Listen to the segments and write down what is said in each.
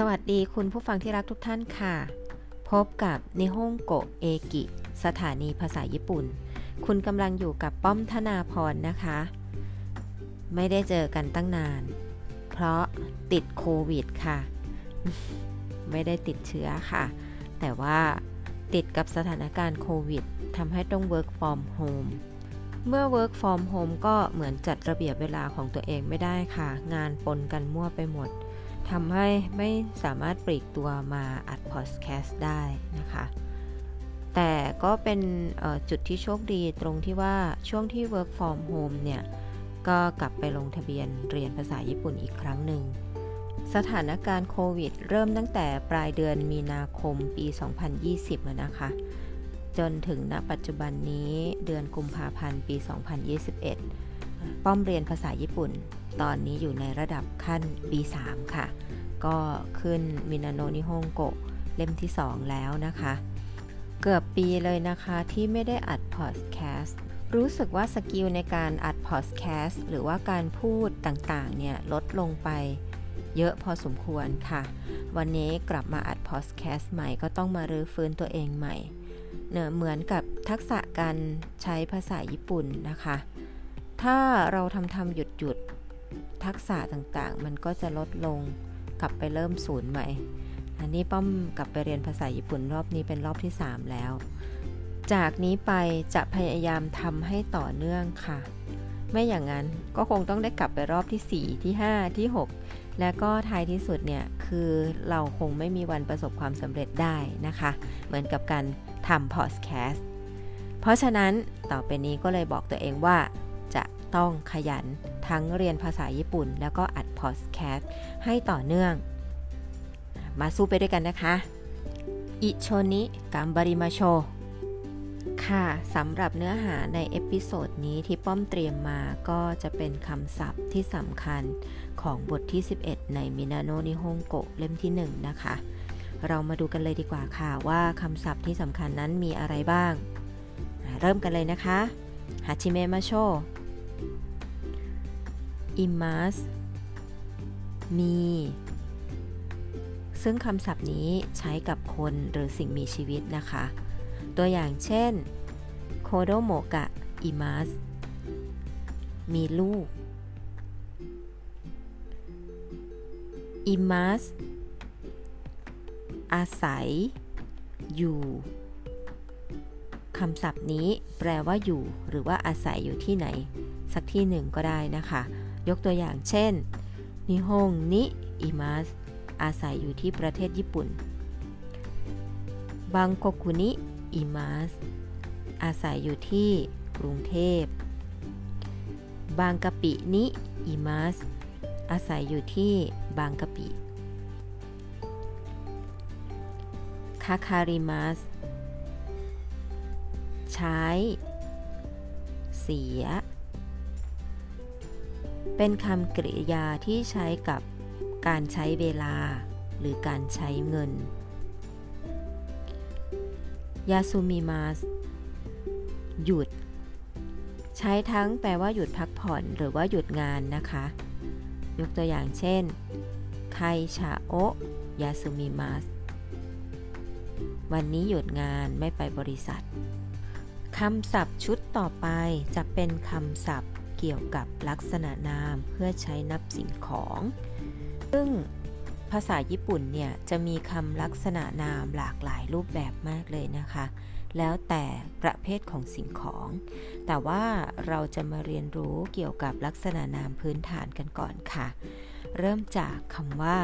สวัสดีคุณผู้ฟังที่รักทุกท่านค่ะ พบกับนิฮงโกเอกิ สถานีภาษาญี่ปุ่น คุณกำลังอยู่กับป้อมธนาพรนะคะ ไม่ได้เจอกันตั้งนาน เพราะติดโควิดค่ะ ไม่ได้ติดเชื้อค่ะ แต่ว่าติดกับสถานการณ์โควิดทำให้ต้อง work from home เมื่อ work from home ก็เหมือนจัดระเบียบเวลาของตัวเองไม่ได้ค่ะ งานปนกันมั่วไปหมด ทำให้ไม่สามารถปลีกตัวมาอัดพอดแคสต์ได้นะคะ แต่ก็เป็นจุดที่โชคดีตรงที่ว่าช่วงที่ work from home เนี่ย ก็กลับไปลงทะเบียนเรียนภาษาญี่ปุ่นอีกครั้งหนึ่ง สถานการณ์โควิด เริ่มตั้งแต่ปลายเดือนมีนาคมปี 2020 นะคะ จนถึงณปัจจุบันนี้เดือนกุมภาพันธ์ปี 2021 ป้อมเรียนภาษาญี่ปุ่น ตอนนี้อยู่ในระดับขั้น B3 ค่ะ ก็ขึ้น みんなの日本語 เล่มที่ 2 แล้วนะคะ เกือบปีเลยนะคะที่ไม่ได้อัดพอดแคสต์รู้สึกว่า skill ในการอัดพอดแคสต์หรือว่าการพูดต่างๆ เนี่ย ลดลงไปเยอะพอสมควรค่ะ วันนี้กลับมาอัดพอดแคสต์ใหม่ก็ต้องมารื้อฟื้นตัวเองใหม่เนเหมือนกับทักษะการใช้ภาษาญี่ปุ่นนะคะ ถ้าเราทำทำหยุดหยุด ทักษะต่างๆ มันก็จะลดลงกลับไปเริ่มศูนย์ใหม่ อันนี้ป้อมกลับไปเรียนภาษาญี่ปุ่นรอบนี้เป็นรอบที่ 3 แล้ว จากนี้ไปจะพยายามทำให้ต่อเนื่องค่ะ ไม่อย่างนั้นก็คงต้องได้กลับไปรอบที่ 4 ที่ 5 ที่ 6 และก็ท้ายที่สุดเนี่ย คือเราคงไม่มีวันประสบความสำเร็จได้นะคะ เหมือนกับการทำพอดแคสต์เพราะฉะนั้นต่อไปนี้ก็เลยบอกตัวเองว่า ต้องขยันทั้งเรียนภาษาญี่ปุ่น แล้วก็อัดพอดแคสต์ให้ต่อเนื่อง มาสู้ไปด้วยกันนะคะ 一緒に頑張りましょう ค่ะสำหรับเนื้อหาใน episode นี้ที่ป้อมเตรียมมาก็จะเป็นคำศัพท์ที่สำคัญของบทที่ 11 ในมินาโนนิฮงโกเล่มที่ 1 นะคะ เรามาดูกันเลยดีกว่าค่ะว่าคำศัพท์ที่สำคัญนั้นมีอะไรบ้าง เริ่มกันเลยนะคะฮาชิเมะมาโช อิมัสมี ซึ่งคำศัพท์นี้ใช้กับคนหรือสิ่งมีชีวิตนะคะ ตัวอย่างเช่น โคโดโมกะอิมัสมีลูกอิมัสอาศัย อยู่คำศัพท์นี้แปลว่าอยู่ หรือว่าอาศัยอยู่ที่ไหน สักที่หนึ่งก็ได้นะคะ ยกตัวอย่างเช่น นิฮงนิอิมัสอาศัยอยู่ที่ประเทศญี่ปุ่น บังโกกุนิอิมัสอาศัยอยู่ที่กรุงเทพ บางกะปินิอิมัสอาศัยอยู่ที่บางกะปิคาคาริมัสใช้ เสีย เป็นคำกริยาที่ใช้กับการใช้เวลา หรือการใช้เงินยาซูมิมาสหยุด ใช้ทั้งแปลว่าหยุดพักผ่อนหรือว่าหยุดงานนะคะ ยกตัวอย่างเช่น ไคชาโอยาซูมิมาสวันนี้หยุดงานไม่ไปบริษัท คำศัพท์ชุดต่อไปจะเป็นคำศัพท์ เกี่ยวกับลักษณะนามเพื่อใช้นับสิ่งของ ซึ่งภาษาญี่ปุ่นเนี่ยจะมีคำลักษณะนามหลากหลายรูปแบบมากเลยนะคะ แล้วแต่ประเภทของสิ่งของ แต่ว่าเราจะมาเรียนรู้เกี่ยวกับลักษณะนามพื้นฐานกันก่อนค่ะ เริ่มจากคำว่า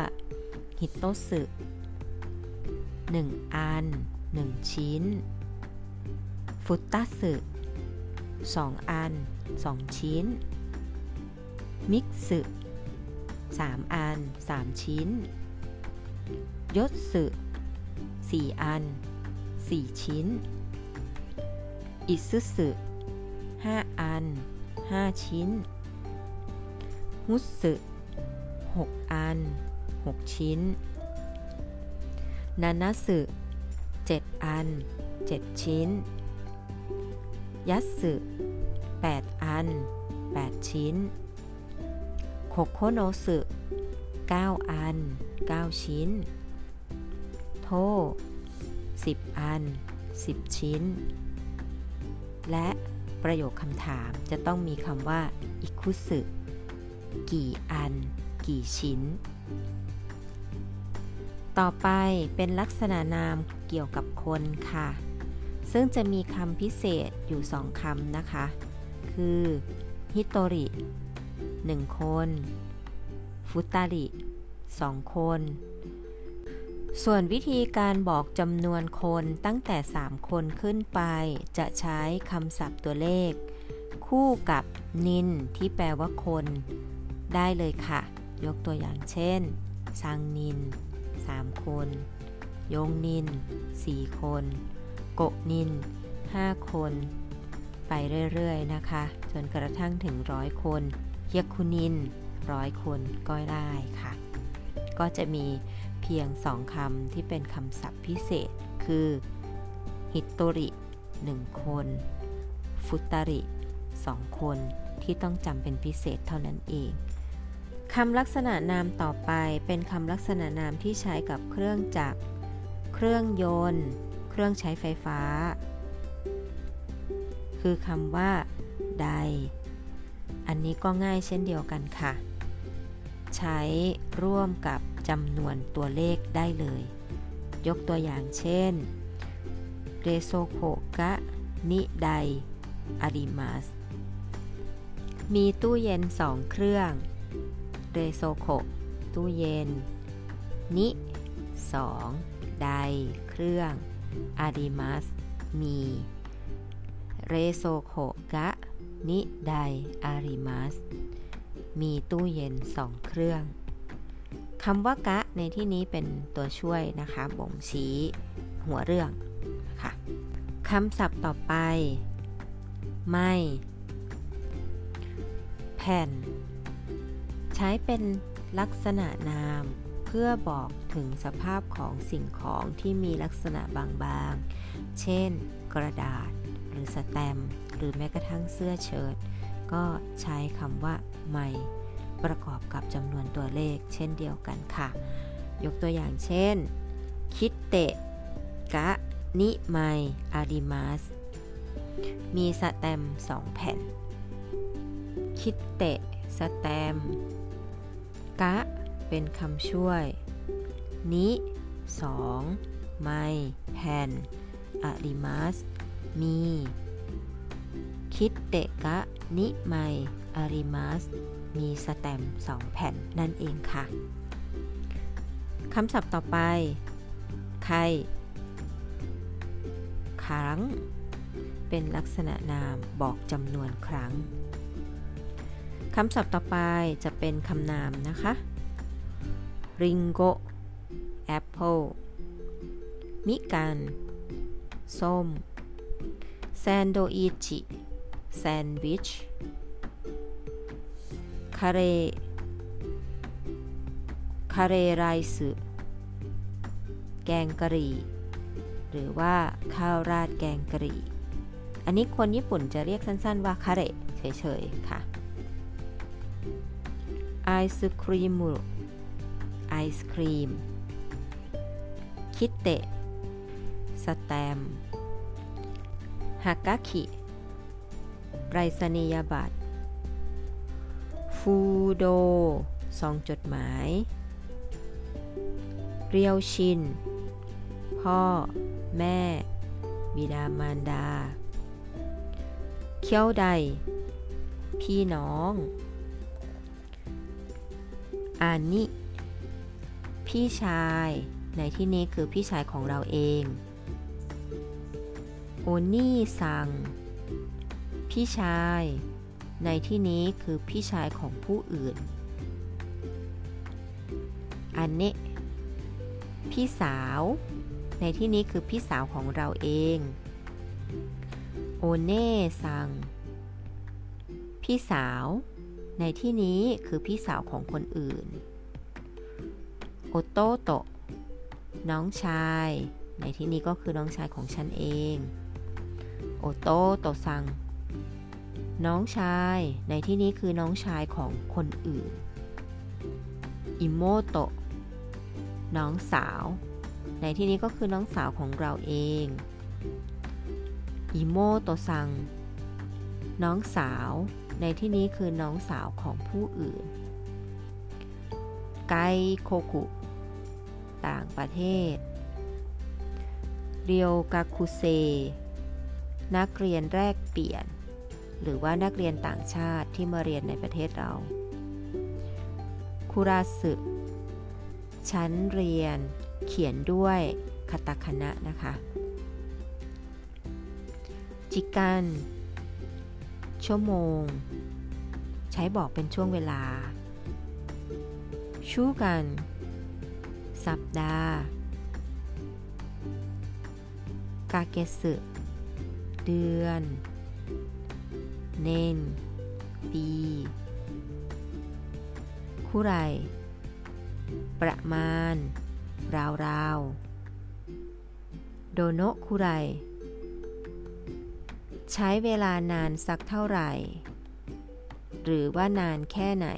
ฮิตโตสึหนึ่งอันหนึ่งชิ้น ฟุตตาสึ 2 อัน 2 ชิ้น มิกสึ3 อัน 3 ชิ้น ยศสึ4อัน 4 ชิ้น อิซึสึ5อัน 5 ชิ้น มุสึ6อัน 6 ชิ้น นานาสึ7อัน 7 ชิ้น ยัตสึ8อัน 8 ชิ้นโคโคโนสึ9อัน 9 ชิ้น โท 10 อัน 10 ชิ้น และประโยคคำถามจะต้องมีคำว่า อิคุสึกี่อัน กี่ชิ้น ต่อไปเป็นลักษณะนามเกี่ยวกับคนค่ะ ซึ่งจะมีคำพิเศษอยู่สองคำนะคะ คือฮิโตริ1 คน ฟุตาริ2 คน ส่วนวิธีการบอกจำนวนคนตั้งแต่ 3 คนขึ้นไป จะใช้คำศัพท์ตัวเลข คู่กับนินที่แปลว่าคน ได้เลยค่ะ ยกตัวอย่างเช่นซังนิน 3 คน ยงนิน 4 คน โกนิน 5 คน ไปเรื่อยๆนะคะ จนกระทั่งถึงร้อยคนเฮียคุนินร้อยคนก็ได้ค่ะ ก็จะมีเพียงสองคำที่เป็นคำศัพท์พิเศษ คือฮิตโตริ1คน ฟุตาริ2คนที่ต้องจำเป็นพิเศษเท่านั้นเองคำลักษณะนามต่อไปเป็นคำลักษณะนามที่ใช้กับเครื่องจักร เครื่องยนต์ เครื่องใช้ไฟฟ้า คือคำว่าใด อันนี้ก็ง่ายเช่นเดียวกันค่ะ ใช้ร่วมกับจำนวนตัวเลขได้เลย ยกตัวอย่างเช่นเรโซโคกะนิไดอาริมัสมีตู้เย็นสองเครื่องเรโซโคตู้เย็น นิสองได เครื่อง อาริมัสมีเรโซโคกะ นิไดอาริมัสมีตู้เย็นสองเครื่องคำว่ากะในที่นี้เป็นตัวช่วยนะคะ บ่งชี้หัวเรื่องนะคะคำศัพท์ต่อไป ไม่ แผ่น ใช้เป็นลักษณะนาม พื่อบอกถึงสภาพของสิ่งของที่มีลักษณะบางๆ เช่น กระดาษ หรือสแตมหรือแม้กระทั่งเสื้อเชิ้ตก็ใช้คำว่าไม่ประกอบกับจำนวนตัวเลข เช่นเดียวกันค่ะ ยกตัวอย่างเช่น คิดเตะกะ นิไมอาริมัสมีสแตมสองแผ่น คิดเตะสแตมกะ เป็นคำช่วย นิสองไมแผ่นอาริมัส มี คิดเตกะ นิไมอาริมัส มีสแตมป์2แผ่นนั่นเองค่ะ คำศัพท์ต่อไปใครครั้ง เป็นลักษณะนามบอกจำนวนครั้ง คำศัพท์ต่อไปจะเป็นคำนามนะคะ ริงโกแอปเปิล みかん ส้ม サンドイッチ แซนด์วิช カレー カレーライス แกงกะหรี่ หรือว่าข้าวราดแกงกะหรี่ อันนี้คนญี่ปุ่นจะเรียกสั้นๆว่า カレー เฉยๆ ค่ะไอศครีม ไอศครีม คิเตะ สแตมฮากาคิไรสนียบัตร ฟูโดซองจดหมาย เรียวชิน พ่อ แม่ บิดามารดา เคี้ยวใด พี่น้อง อานิ พี่ชาย ในที่นี้คือพี่ชายของเราเองโอนี่ซัง พี่ชาย ในที่นี้คือพี่ชายของผู้อื่นอันเนะพี่สาว ในที่นี้คือพี่สาวของเราเองโอเน่ซัง พี่สาว ในที่นี้คือพี่สาวของคนอื่น โอโตโตน้องชาย ในที่นี้ก็คือน้องชายของฉันเอง โอโตโตซัง น้องชาย ในที่นี้คือน้องชายของคนอื่น อิโมโตะน้องสาว ในที่นี้ก็คือน้องสาวของเราเอง อิโมโตซัง น้องสาว ในที่นี้คือน้องสาวของผู้อื่น ไกโคกุ ต่างประเทศ เรียวกาคุเซ นักเรียนแรกเปลี่ยน หรือว่านักเรียนต่างชาติที่มาเรียนในประเทศเรา คุราสึชั้นเรียนเขียนด้วยคาตาคณะนะคะ จิกัน ชั่วโมง ใช้บอกเป็นช่วงเวลาชูกัน สัปดาห์ กาเกสึ เดือน เนน ปี คุไร ประมาณ ราวราวโดโนคุไร ใช้เวลานานสักเท่าไหร่ หรือว่านานแค่ไหน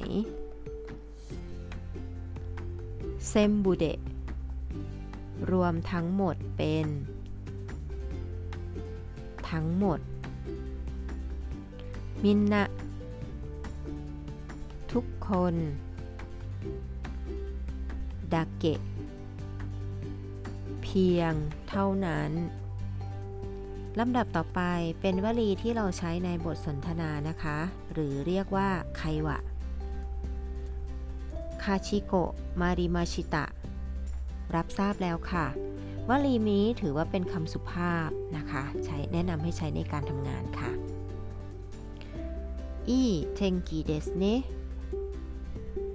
ซมบูเดะรวมทั้งหมดเป็น ทั้งหมด มินนะทุกคนดาเกะเพียงเท่านั้นลำดับต่อไปเป็นวลีที่เราใช้ในบทสนทนานะคะ หรือเรียกว่าไควะ คาชิโกะมาริมาชิตะ รับทราบแล้วค่ะ วลีนี้ถือว่าเป็นคำสุภาพนะคะ ใช้แนะนำให้ใช้ในการทำงานค่ะอีเทงกีเดสเน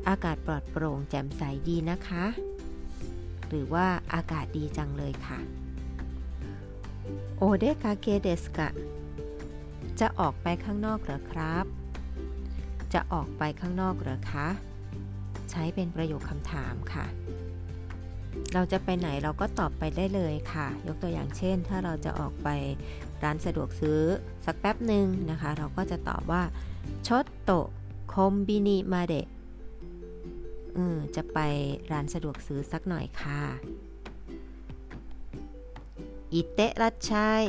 อากาศปลอดโปร่งแจ่มใสดีนะคะ หรือว่าอากาศดีจังเลยค่ะโอเดกาเกเดสกะจะออกไปข้างนอกเหรอครับ จะออกไปข้างนอกเหรอคะ ใช้เป็นประโยคคำถามค่ะ เราจะไปไหนเราก็ตอบไปได้เลยค่ะ ยกตัวอย่างเช่น ถ้าเราจะออกไปร้านสะดวกซื้อสักแป๊บหนึ่งนะคะ เราก็จะตอบว่าชดโตคอมบินิมาเดะจะไปร้านสะดวกซื้อสักหน่อยค่ะอิเตะรัดชัย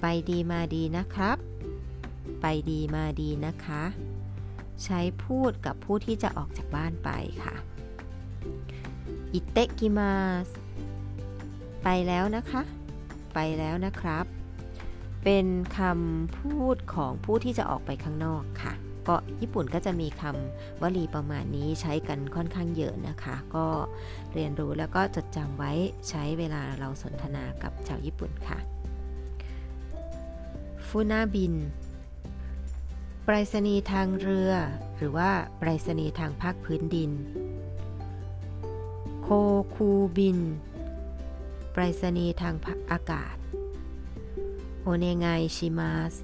ไปดีมาดีนะครับ ไปดีมาดีนะคะ ใช้พูดกับผู้ที่จะออกจากบ้านไปค่ะอิเตะกิมาสไปแล้วนะคะ ไปแล้วนะครับ เป็นคำพูดของผู้ที่จะออกไปข้างนอกค่ะ ก็ญี่ปุ่นก็จะมีคำวลีประมาณนี้ใช้กันค่อนข้างเยอะนะคะ ก็เรียนรู้แล้วก็จดจำไว้ใช้เวลาเราสนทนากับชาวญี่ปุ่นค่ะ ฟูนาบิน ไปรษณีย์ทางเรือ หรือว่าไปรษณีย์ทางภาคพื้นดิน โคคูบิน ไปรษณีย์ทางอากาศ โอเนไงชิมาส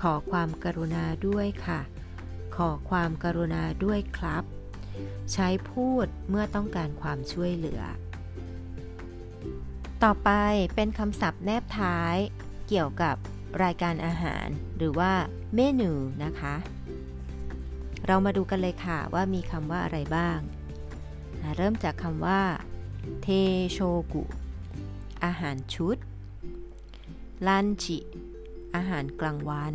ขอความกรุณาด้วยค่ะ ขอความกรุณาด้วยครับ ใช้พูดเมื่อต้องการความช่วยเหลือ ต่อไปเป็นคำศัพท์แนบท้ายเกี่ยวกับ รายการอาหารหรือว่าเมนูนะคะ เรามาดูกันเลยค่ะว่ามีคำว่าอะไรบ้าง เริ่มจากคำว่าเทโชกุ อาหารชุดลันจิ อาหารกลางวัน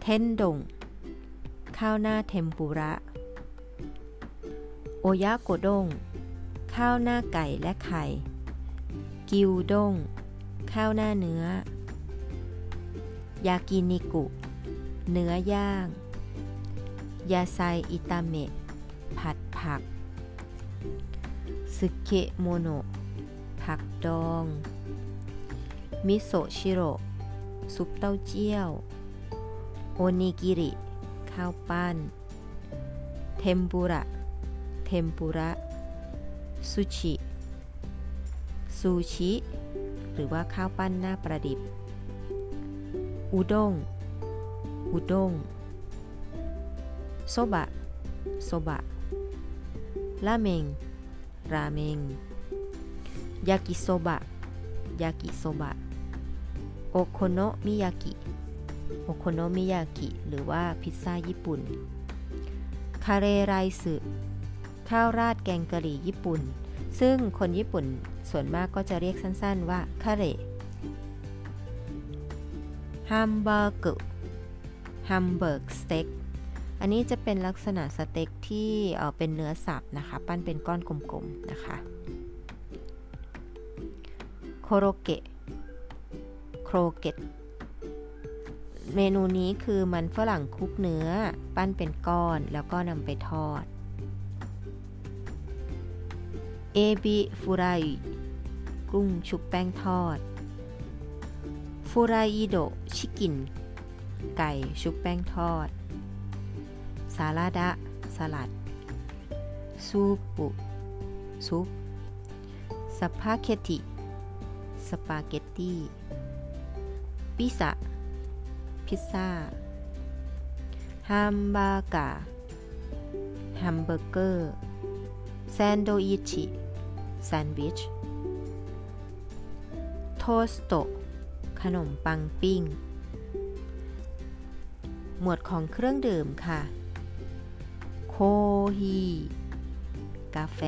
เทนดง ข้าวหน้าเทมปุระ 親子丼 ข้าวหน้าไก่และไข่ 牛丼 ข้าวหน้าเนื้อ ยากินิกุ เนื้อย่าง ยาไซอิตาเมะ ผัดผักสึเกโมโนะผักดอง มิโซชิโร่ ซุปเต้าเจี้ยว おにぎり ข้าวปั้น เทมปุระ เทมปุระ ซูชิ ซูชิ หรือว่าข้าวปั้นหน้าประดิบ อุด้ง อุด้ง โซบะ โซบะ ราเมง ราเมง ยากิโซบะ ยากิโซบะ โอโคโนมิยากิ โอโคโนมิยากิ หรือว่าพิซซ่าญี่ปุ่น カレーライス ข้าวราดแกงกะหรี่ญี่ปุ่น ซึ่งคนญี่ปุ่นส่วนมากก็จะเรียกสั้นๆว่า カレー ハンバーグ hamburg steak อันนี้จะเป็นลักษณะสเต็กที่เป็นเนื้อสับนะคะ ปั้นเป็นก้อนกลมๆนะคะโคโรเกะโครเกตเมนูนี้คือมันฝรั่งคลุกเนื้อ ปั้นเป็นก้อนแล้วก็นำไปทอดเอบิฟูไรกุ้งชุบแป้งทอดฟูไรอิโด ชิกิน ไก่ชุบแป้งทอดซาลาดะ สลัด スープ ซุป スパゲッティ สปาเกตตี้ ピザ พิซซ่า ハンバーガー แฮมเบอร์เกอร์ サンドイッチ แซนด์วิช トースト ขนมปังปิ้ง หมวดของเครื่องดื่มค่ะ โคฮี กาแฟ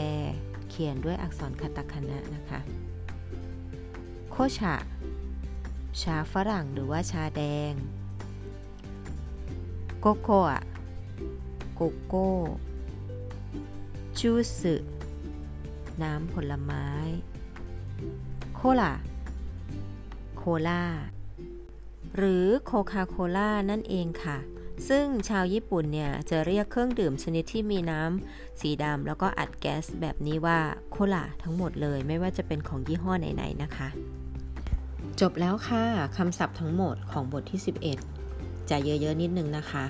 เขียนด้วยอักษรคาตาคานะนะคะ โคชะ ชาฝรั่งหรือว่าชาแดง โกโก้อะโกโก้ จูสน้ำผลไม้ โคลา โคลาหรือโคคาโคล่านั่นเองค่ะ ซึ่งชาวญี่ปุ่นเนี่ย จะเรียกเครื่องดื่มชนิดที่มีน้ำสีดำแล้วก็อัดแก๊สแบบนี้ว่าโคลาทั้งหมดเลย ไม่ว่าจะเป็นของยี่ห้อไหนๆนะคะ จบแล้วค่ะคำศัพท์ทั้งหมดของบทที่ 11 จะเยอะๆนิดนึงนะคะ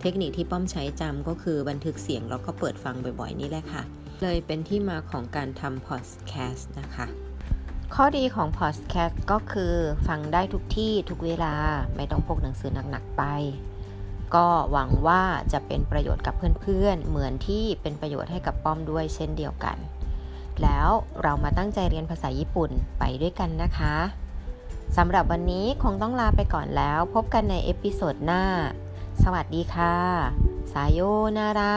เทคนิคที่ป้อมใช้จำก็คือบันทึกเสียงแล้วก็เปิดฟังบ่อยๆนี่แหละค่ะ เลยเป็นที่มาของการทำพอดแคสต์นะคะ ข้อดีของพอดแคสต์ก็คือฟังได้ทุกที่ทุกเวลาไม่ต้องพกหนังสือหนักๆไป ก็หวังว่าจะเป็นประโยชน์กับเพื่อนๆ เหมือนที่เป็นประโยชน์ให้กับป้อมด้วยเช่นเดียวกัน แล้วเรามาตั้งใจเรียนภาษาญี่ปุ่นไปด้วยกันนะคะสำหรับวันนี้คงต้องลาไปก่อนแล้ว พบกันใน episode หน้า สวัสดีค่ะ さようなら